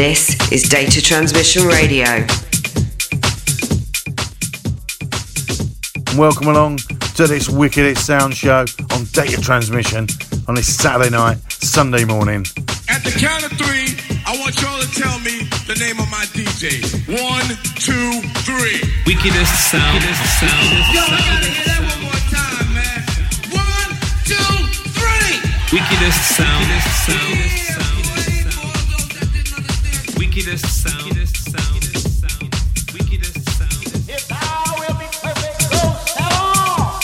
This is Data Transmission Radio. Welcome along to this wickedest sound show on Data Transmission on this Saturday night, Sunday morning. At the count of three, I want y'all to tell me the name of my DJ. One, two, three. Wickedest sound. Wickedest sound. Yo, I gotta hear that one more time, man. One, two, three. Wickedest sound. Wickedest sound. Wickedest sound. Wickedest sound. If thou will be perfect, so sell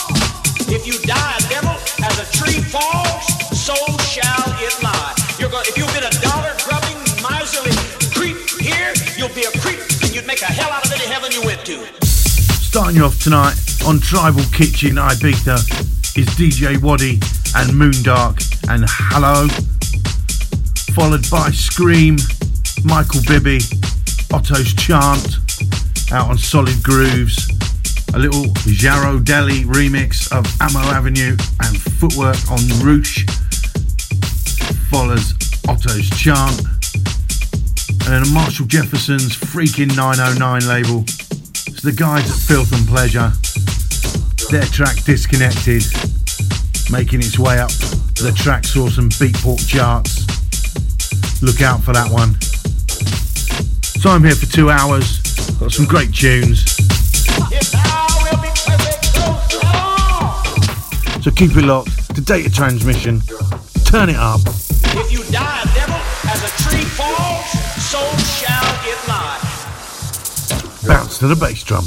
If you die devil, as a tree falls, so shall it lie. You're going, if you've been a dollar grubbing, miserly creep here, you'll be a creep, and you'd make a hell out of any heaven you went to. Starting you off tonight on Tribal Kitchen Ibiza is DJ Waddy and Moondark and Hello. Followed by Scream, Michael Bibby, Otto's Chant out on Solid Grooves. A little Jaro Deli remix of Ammo Avenue and Footwork on Roosh. Follows Otto's Chant. And then Marshall Jefferson's Freaking 909 label. It's the guys at Filth and Pleasure. Their track Disconnected, making its way up the Traxsource and Beatport charts. Look out for that one. So I'm here for two hours. Got some great tunes. If thou will be perfect, so So keep it locked to data transmission. Turn it up. If you die a devil, as a tree falls, so shall it lie. Bounce to the bass drum.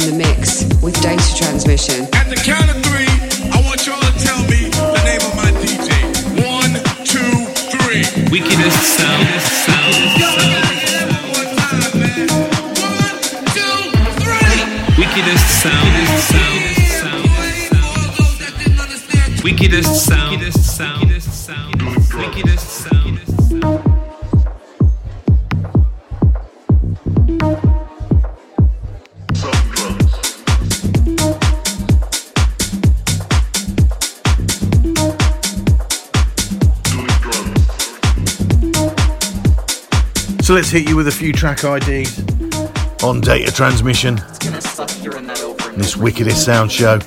The mix with data transmission. At the count of three, I want y'all to tell me the name of my DJ. One, two, three. Wickedest sound, sound, sound. One time, man. One, two, three. Wickedest sound, sound, sound, sound. Wickedest sound, So let's hit you with a few track IDs on data transmission. This wickedest sound show.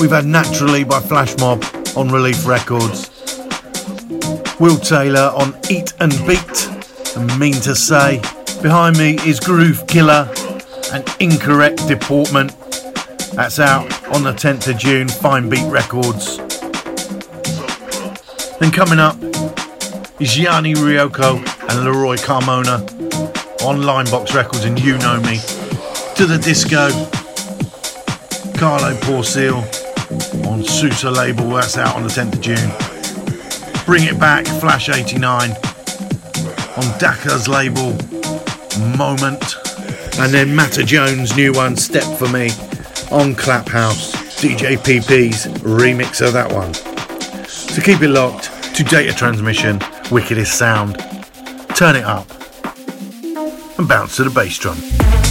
We've had Naturally by Flash Mob on Relief Records. Will Taylor on Eat and Beat and Mean to Say. Behind me is Groove Killer and Incorrect Deportment. That's out on the 10th of June, Fine Beat Records. Then coming up Gianni Ruocco and Leroy Carmona on Linebox Records and You Know Me. To the Disco, Carlo Porcil on Sousa label, that's out on the 10th of June. Bring It Back, Flash 89 on Daka's label, Moment. And then Matta Jones' new one, Step For Me, on Claphouse. DJ PP's remix of that one. So keep it locked to data transmission, wickedest sound. Turn it up and bounce to the bass drum.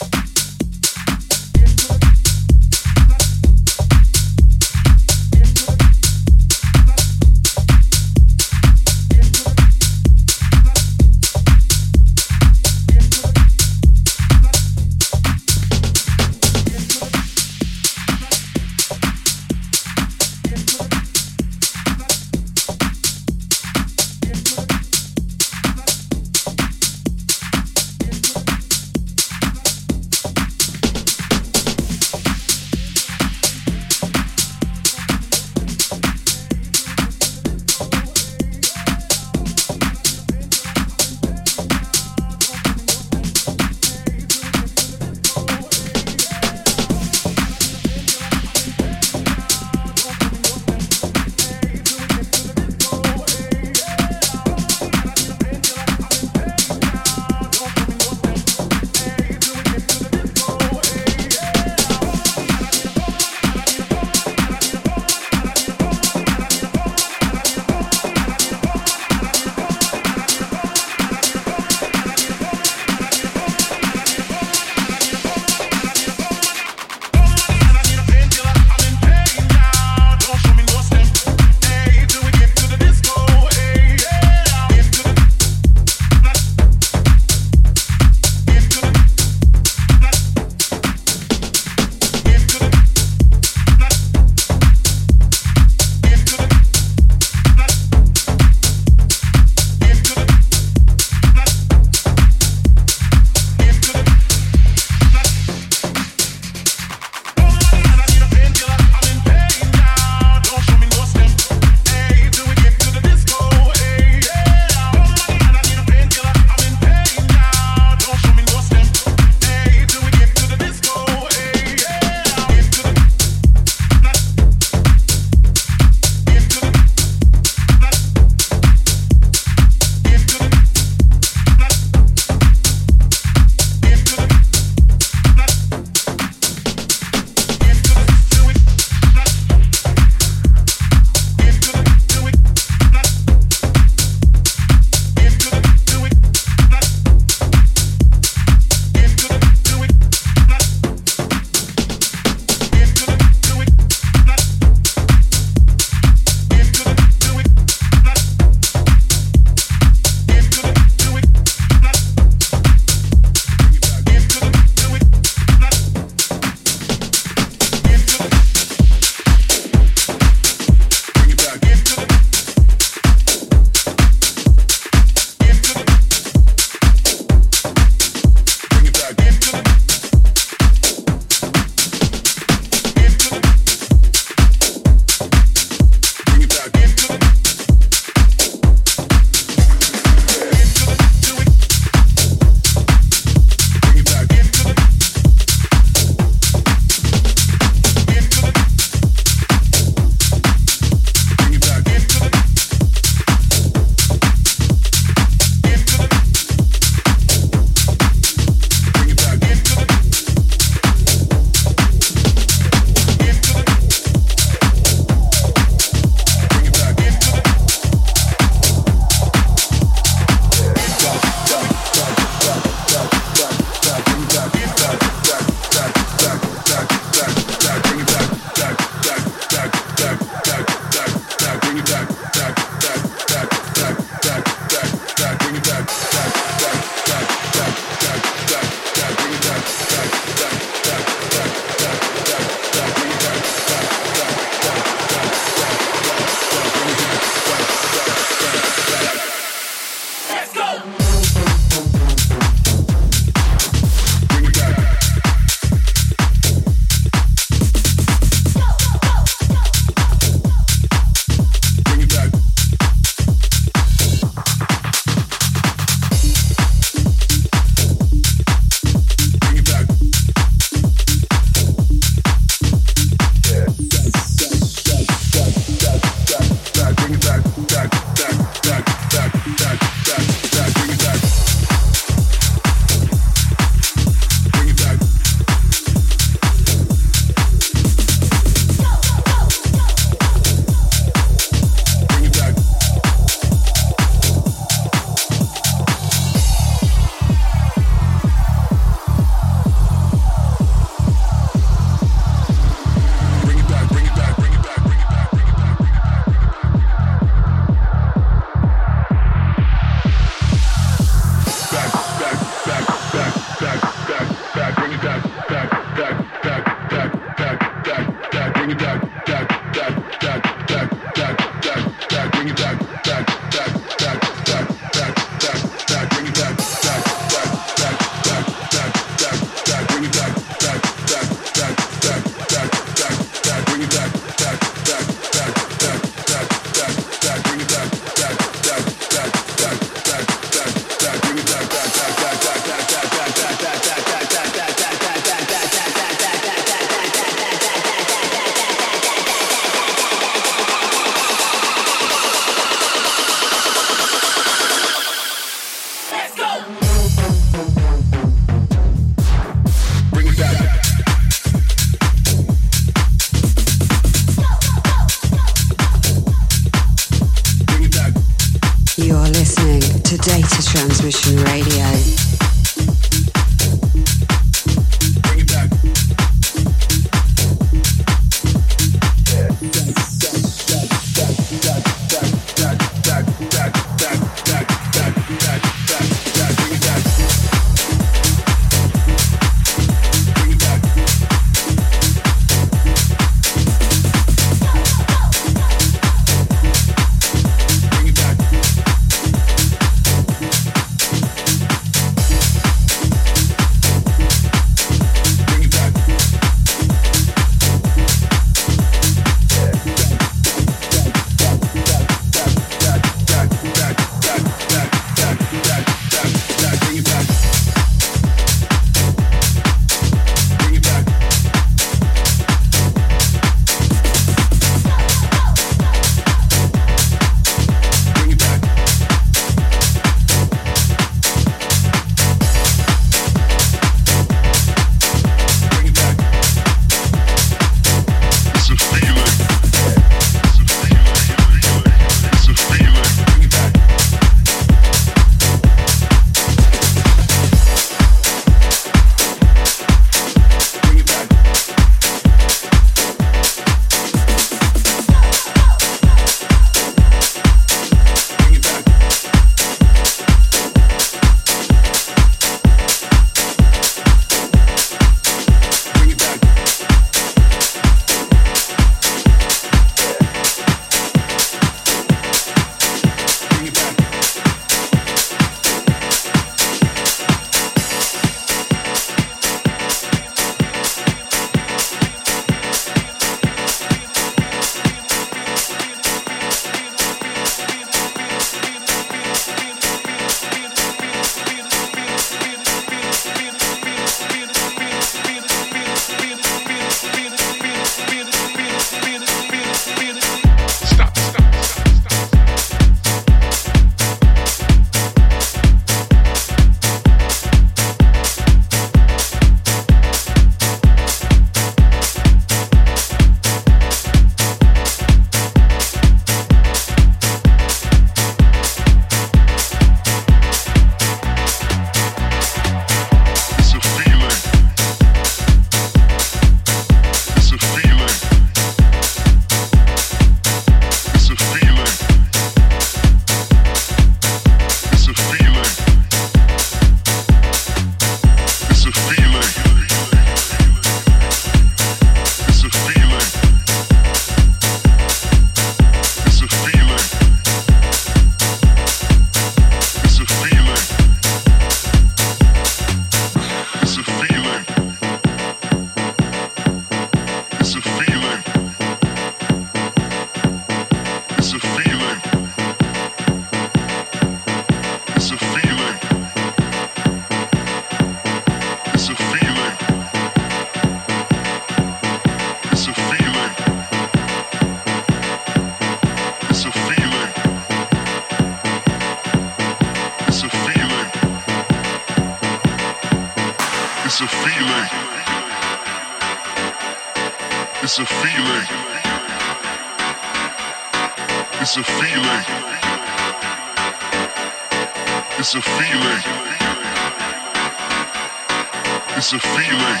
It's a feeling.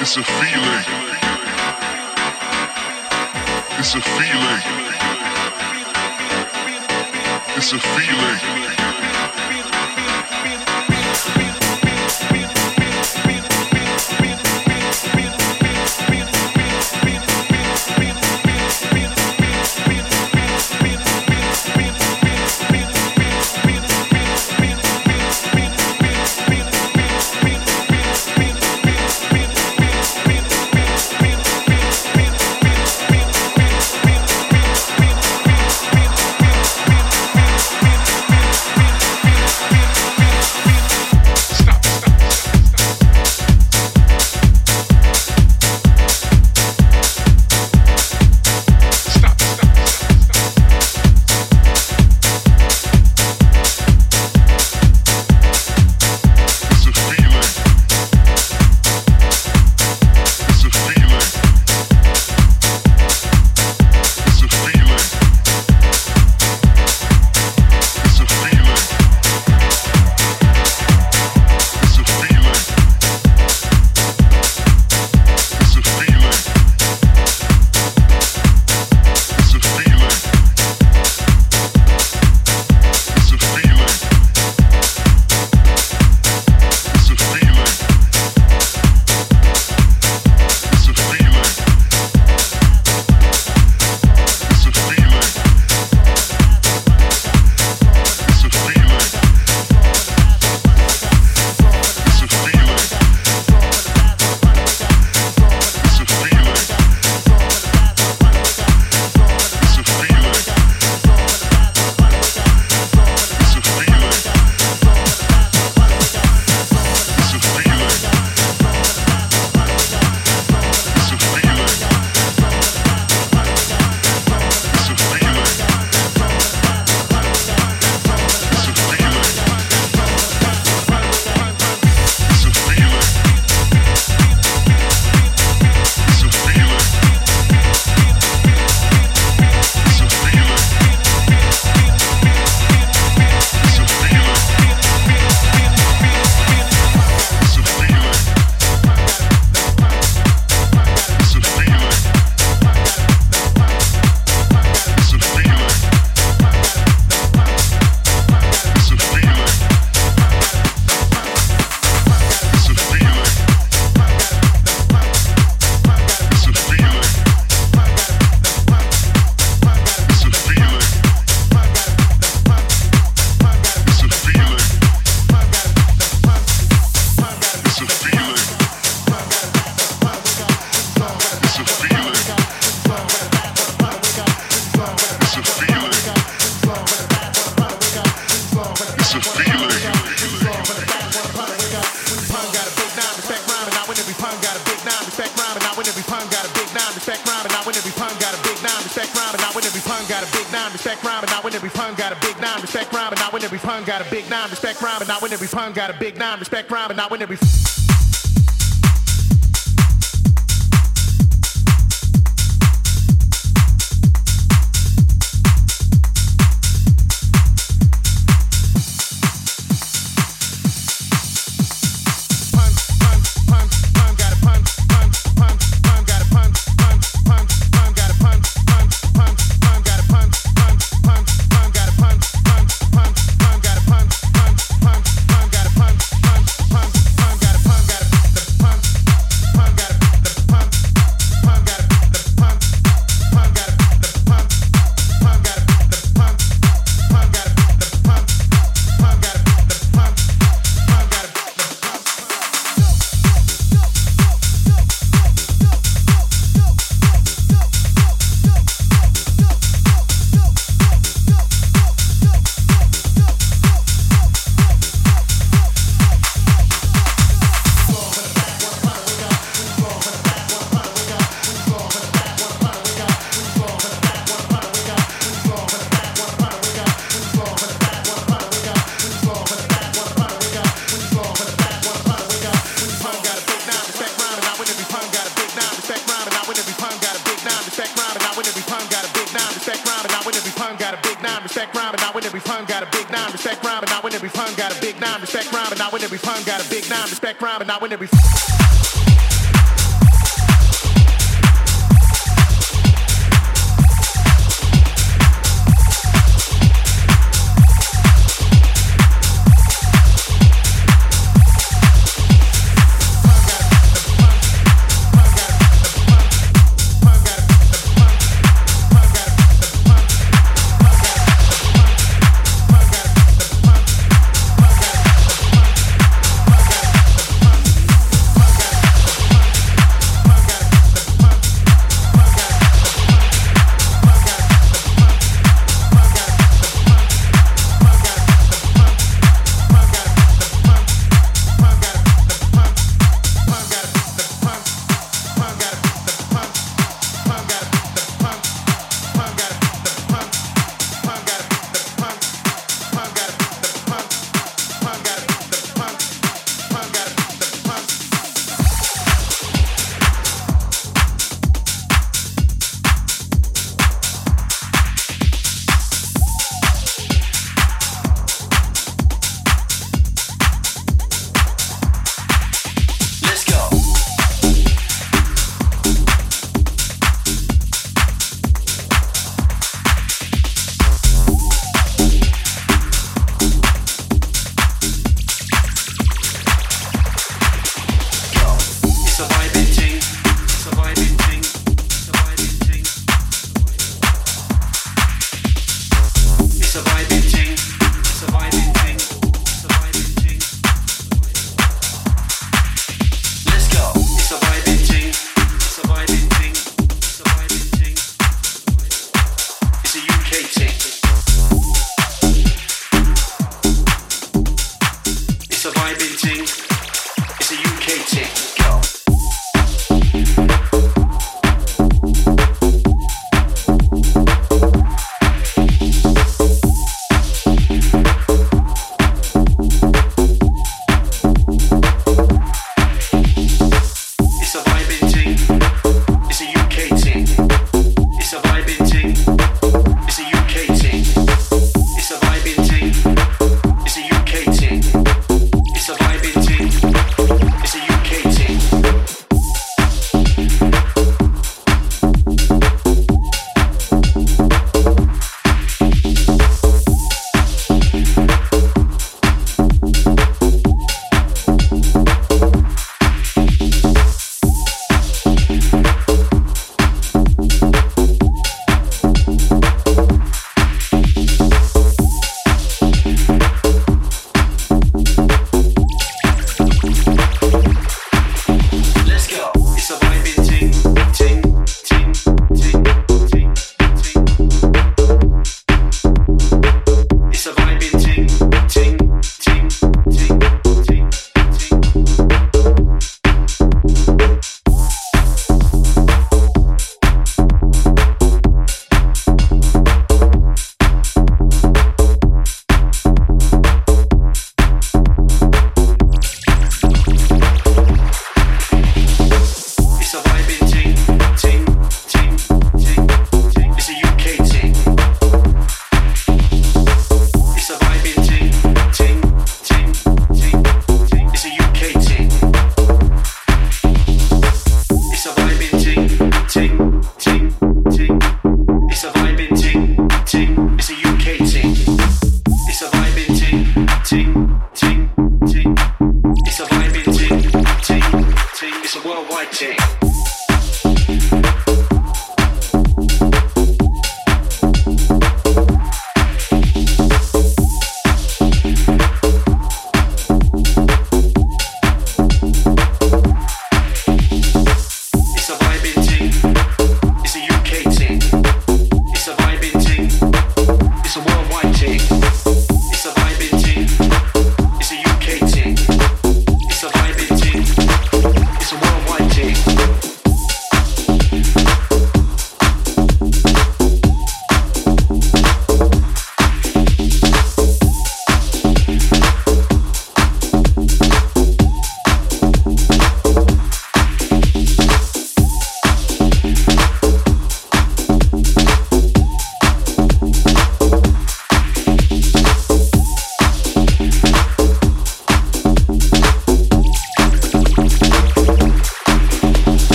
It's a feeling. It's a feeling. It's a feeling.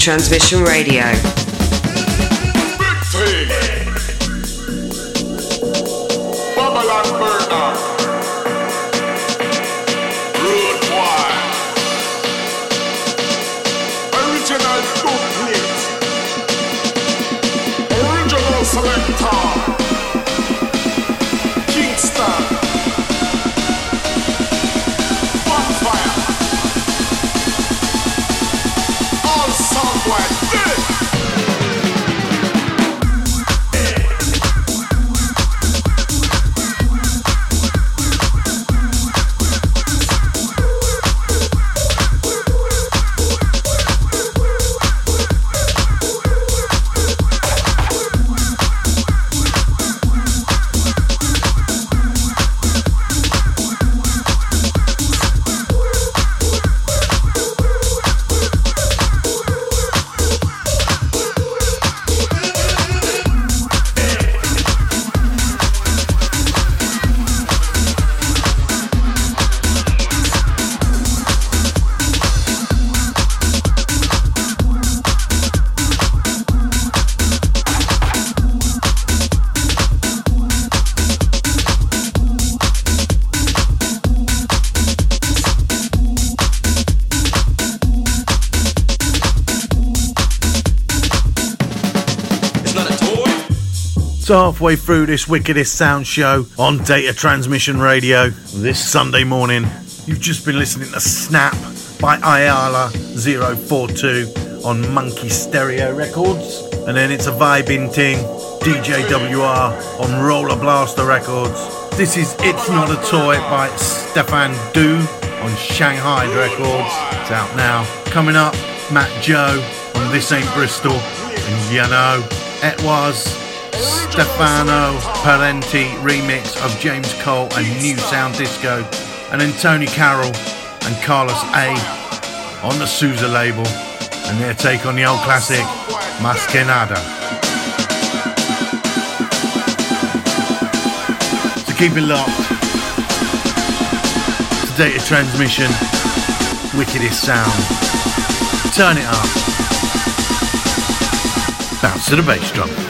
Transmission Radio. Halfway through this wickedest sound show on Data Transmission Radio this Sunday morning. You've just been listening to Snap by Ayala 042 on Monkey Stereo Records. And then it's a vibing ting, DJWR on Roller Blaster Records. This is It's Not a Toy by Stefan Du on Shanghai Records. It's out now. Coming up, Matt Joe on This Ain't Bristol. And you know, it was Stefano Parenti remix of James Cole and New Sound Disco, and then Tony Carroll and Carlos A on the Sousa label, and their take on the old classic Mas Que Nada. So keep it locked to data transmission, wickedest sound. Turn it up. Bounce to the bass drum.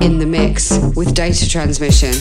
In the mix with data transmission.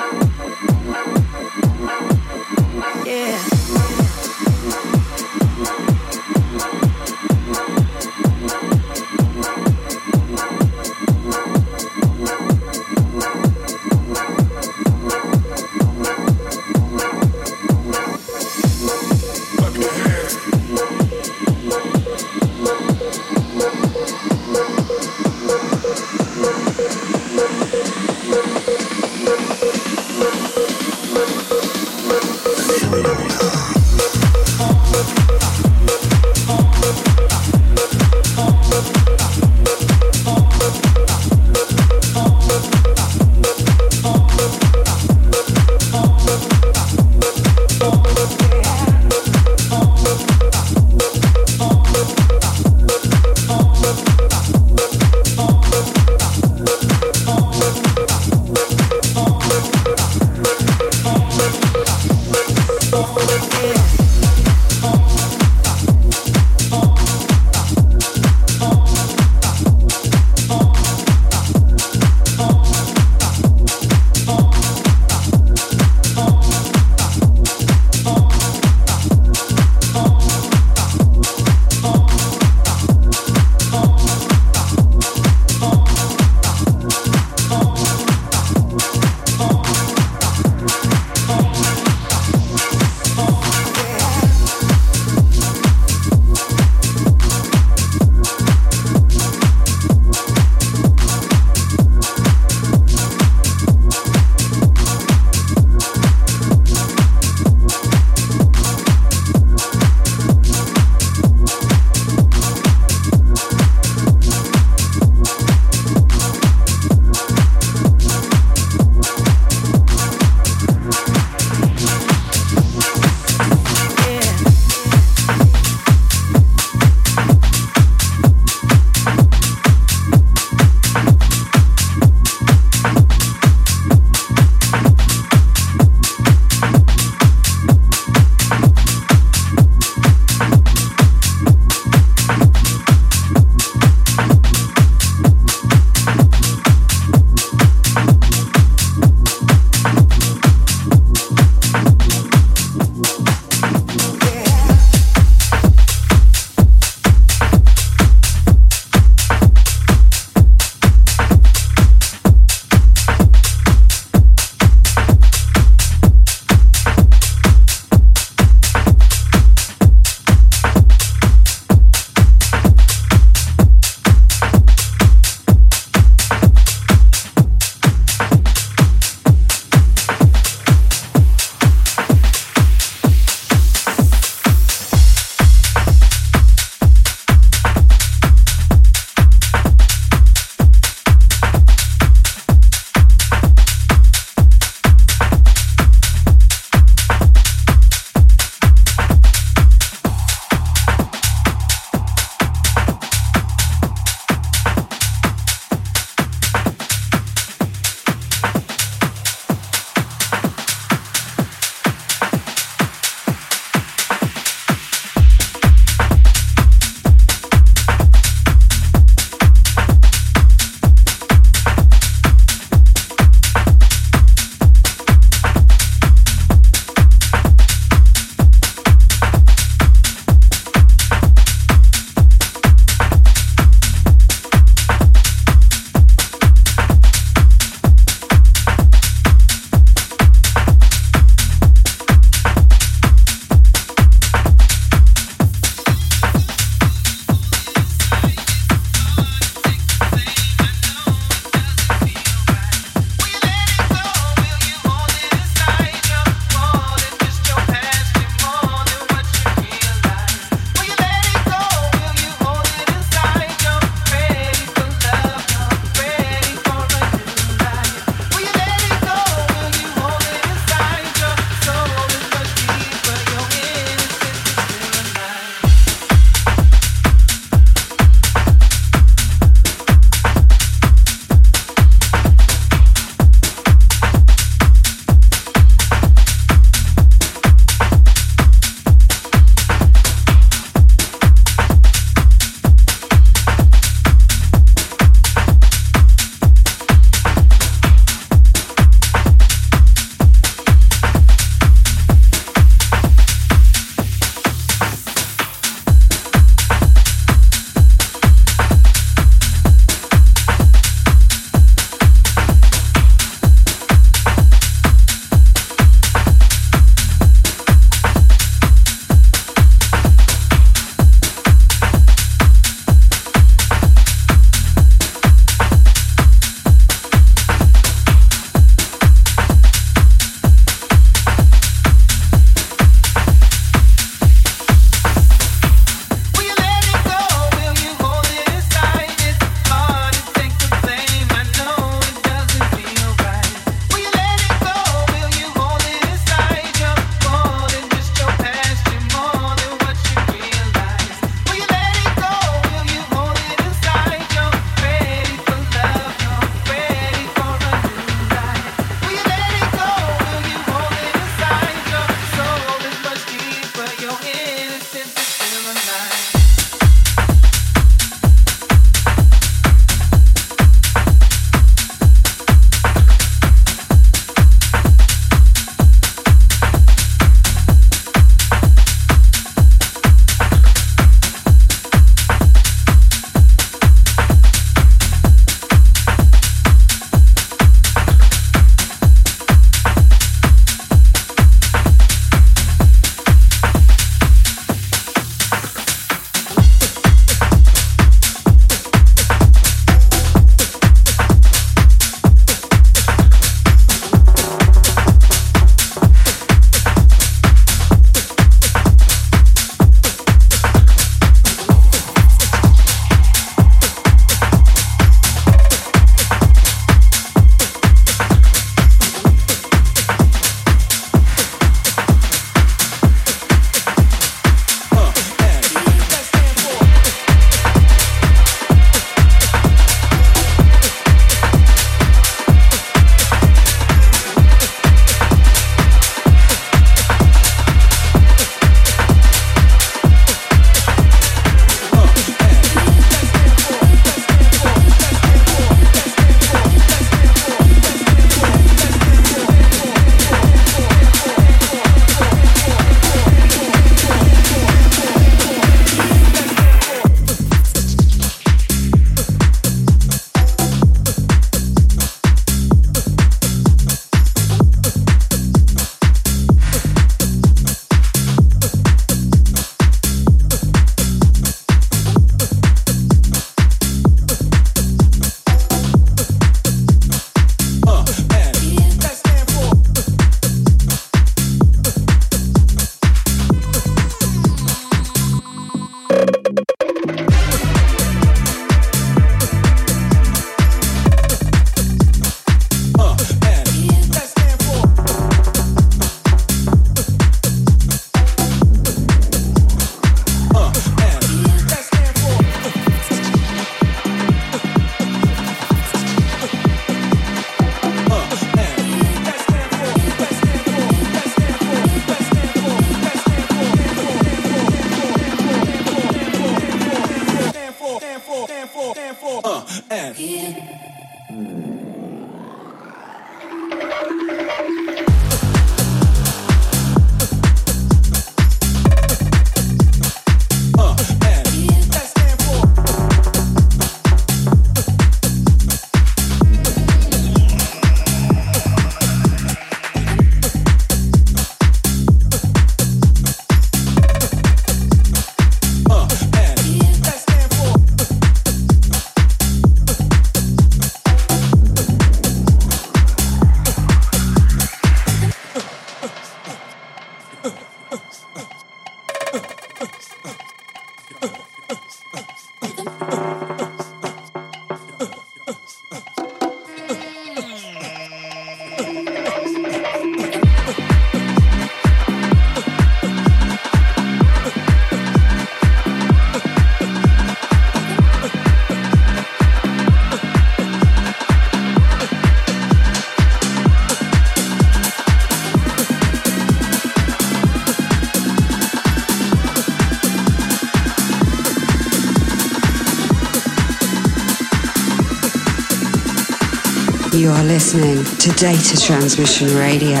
You are listening to Data Transmission Radio.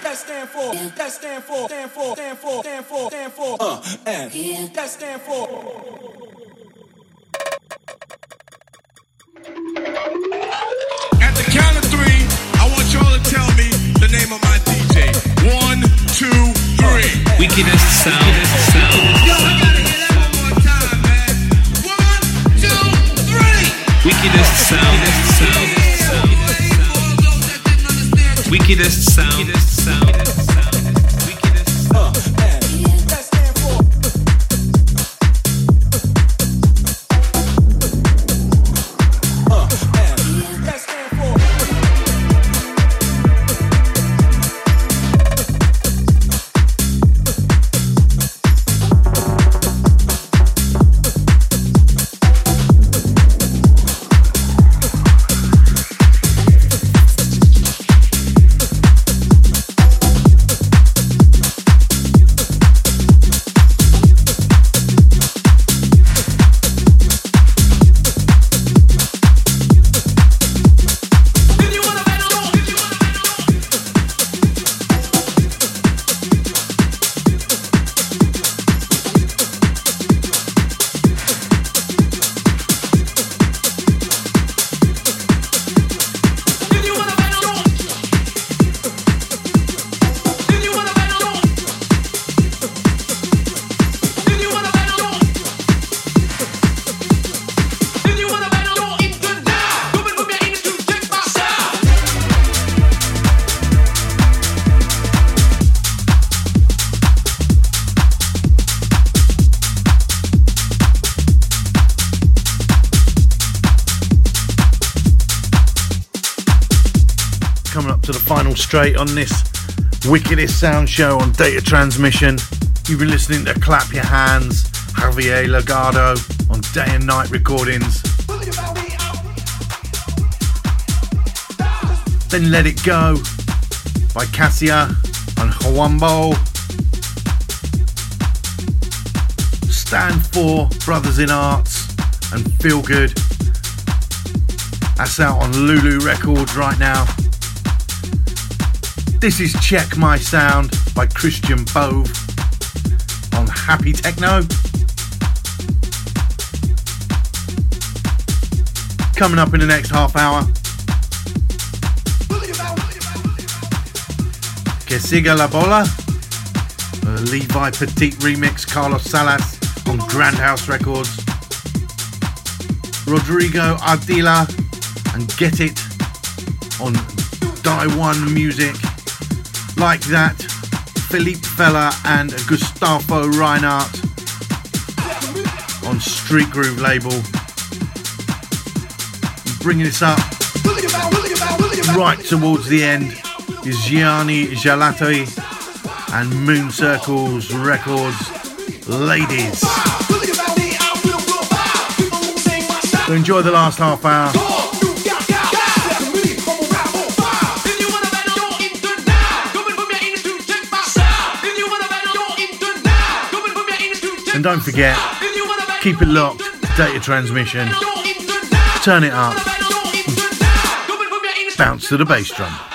That stand for, that stand for, stand for, stand for, stand for, stand for, uh, and that stand for. At the count of three, I want y'all to tell me the name of my DJ. One, two, three. Wickedest sound. Yo, I gotta hear that one more time, man. One, two, three. Wickedest sound. Wickedest sound. Wickedest sound. Coming straight on this wickedest sound show on data transmission. You've been listening to Clap Your Hands, Javier Legado on Day and Night Recordings. Then Let It Go by Cassia and Huambo. Stand for Brothers in Arts and Feel Good. That's out on Lulu Records right now. This is Check My Sound by Christian Bove on Happy Techno. Coming up in the next half hour. Que siga la bola. A Levi Petit remix, Carlos Salas on Grand House Records. Rodrigo Ardila and Get It on Die One Music. Like that, Philippe Fella and Gustavo Reinhardt on Street Groove label. Bringing this up right towards the end is Gianni Gelati and Moon Circles Records Ladies. So enjoy the last half hour. And don't forget, keep it locked, data transmission. turn it up. Bounce to the bass drum.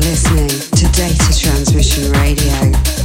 listening to Data Transmission Radio.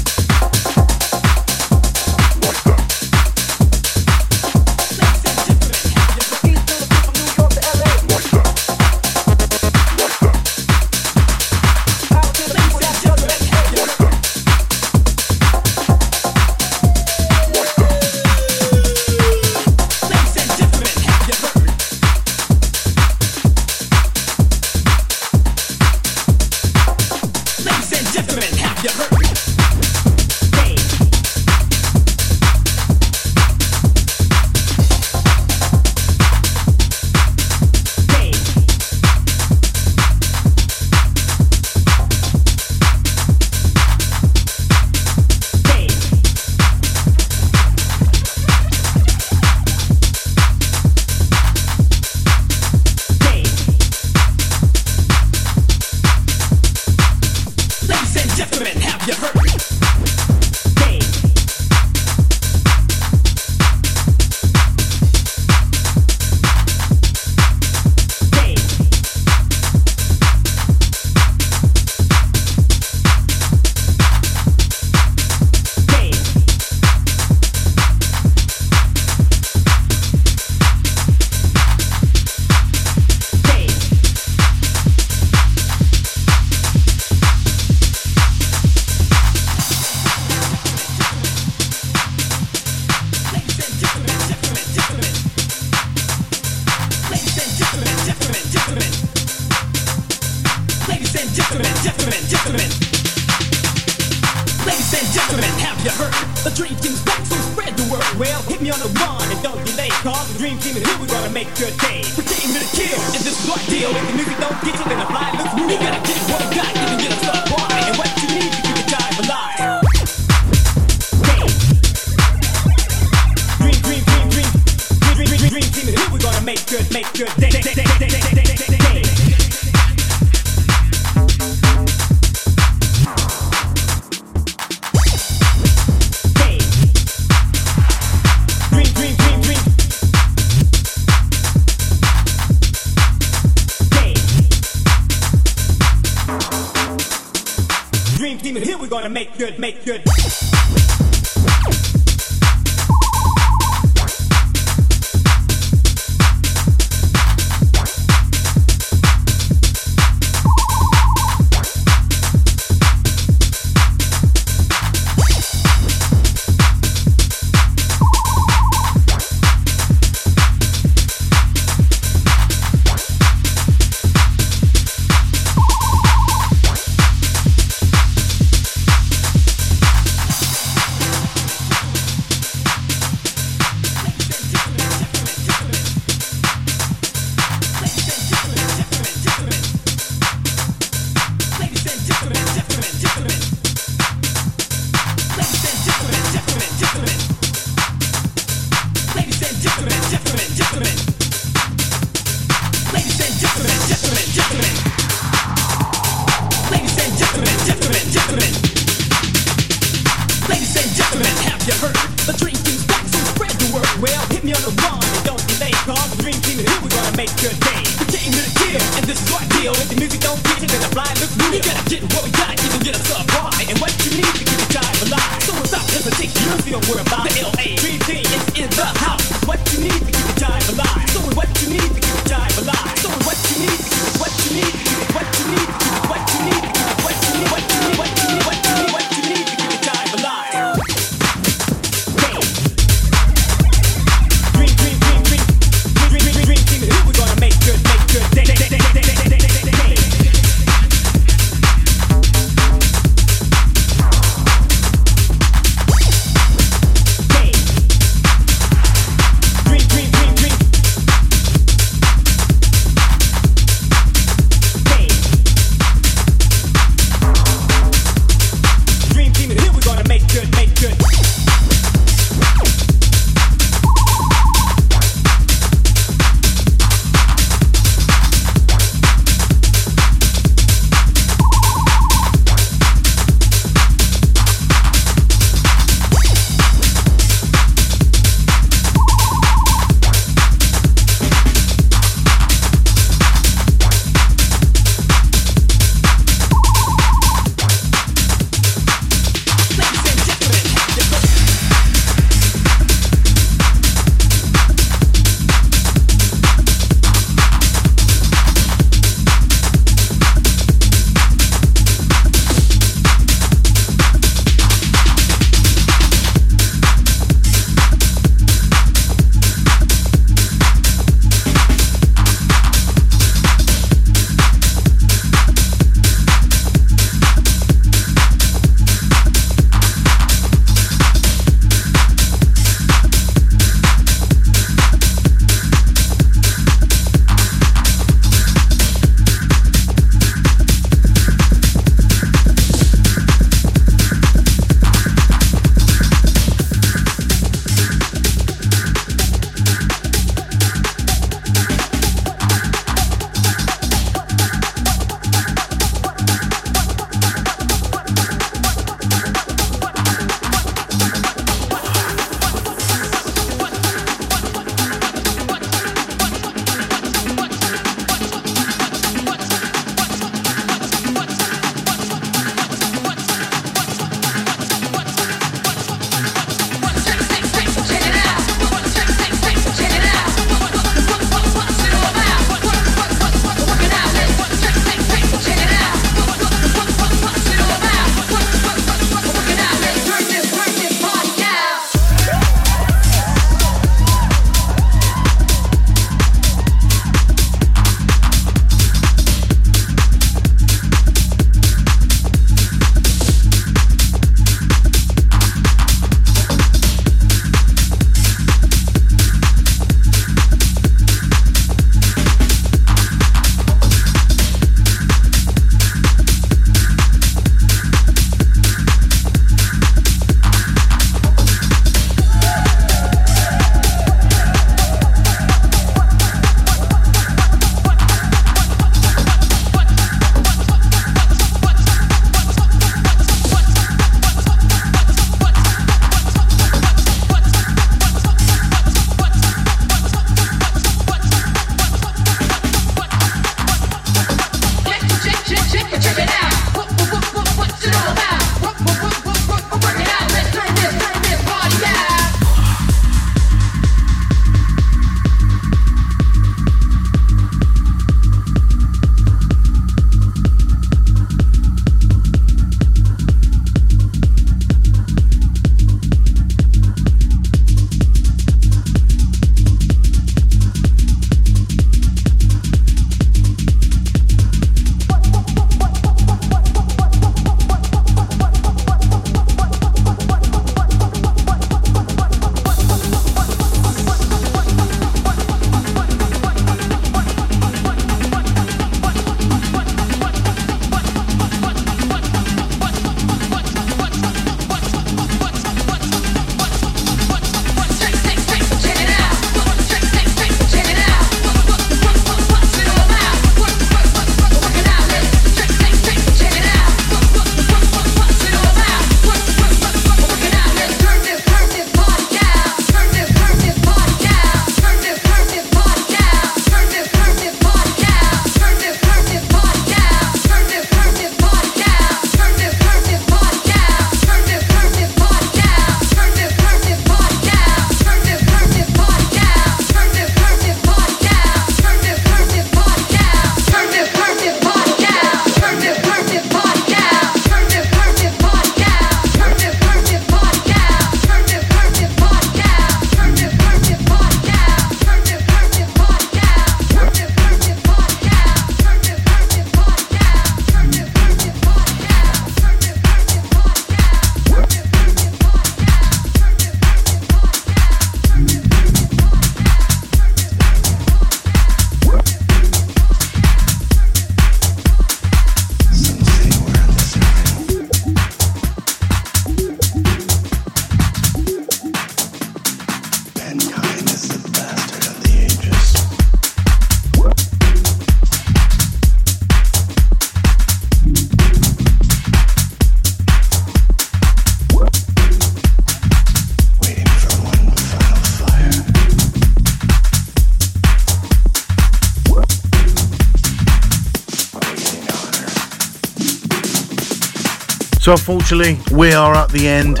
So unfortunately, we are at the end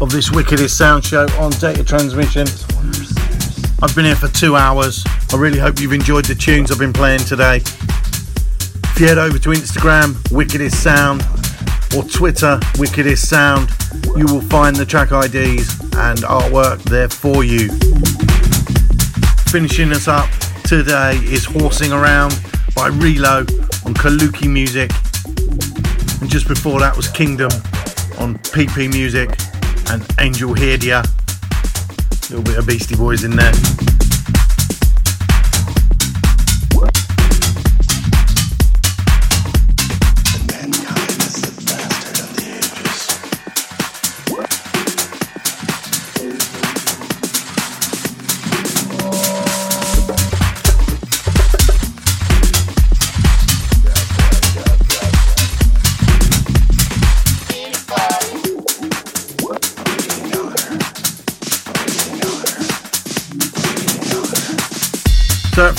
of this Wickedest Sound Show on data transmission. I've been here for two hours. I really hope you've enjoyed the tunes I've been playing today. If you head over to Instagram, Wickedest Sound, or Twitter, Wickedest Sound, you will find the track IDs and artwork there for you. Finishing us up today is Horsing Around by Relo on Kaluki Music. Just before that was Kingdom on PP Music and Angel Herdia. A little bit of Beastie Boys in there.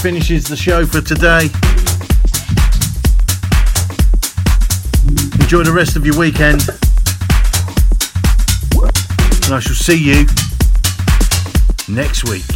Finishes the show for today. Enjoy the rest of your weekend. And I shall see you next week.